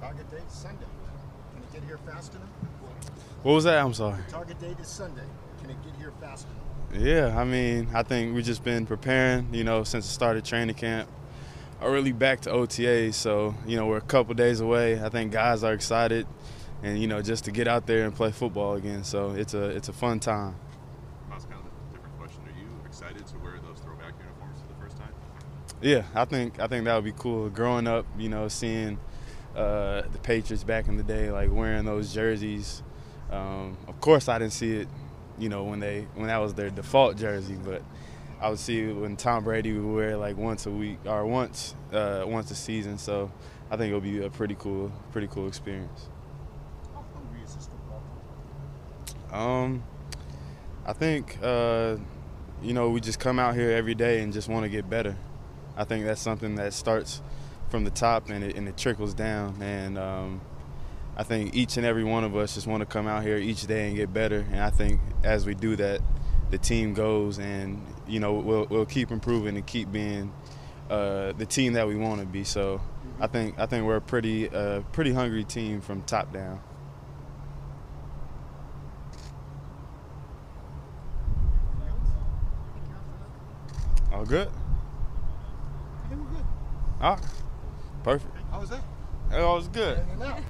Target date Sunday. Can it get here fast enough? What was that? I'm sorry. Target date is Sunday. Can it get here fast enough? Yeah, I mean, I think we've just been preparing, you know, since the start of training camp, early back to OTAs. So, you know, we're a couple days away. I think guys are excited, and you know, just to get out there and play football again. So it's a it's a fun time. Miles, kind of a different question. Are you excited to wear those throwback uniforms for the first time? Yeah, I think I think that would be cool. Growing up, you know, seeing uh, the Patriots back in the day, like wearing those jerseys. Um, of course, I didn't see it, you know, when they when that was their default jersey, but I would see it when Tom Brady would wear it like once a week or once uh, once a season. So I think it'll be a pretty cool pretty cool experience. How hungry is this football team? Um, I think uh, you know we just come out here every day and just want to get better. I think that's something that starts from the top and it, and it trickles down. And um, I think each and every one of us just want to come out here each day and get better. And I think as we do that, the team goes and you know we'll, we'll keep improving and keep being uh, the team that we want to be. So I think I think we're a pretty uh, pretty hungry team from top down. All good. Think we're good. All right. Perfect. How was that? That was good. In and out.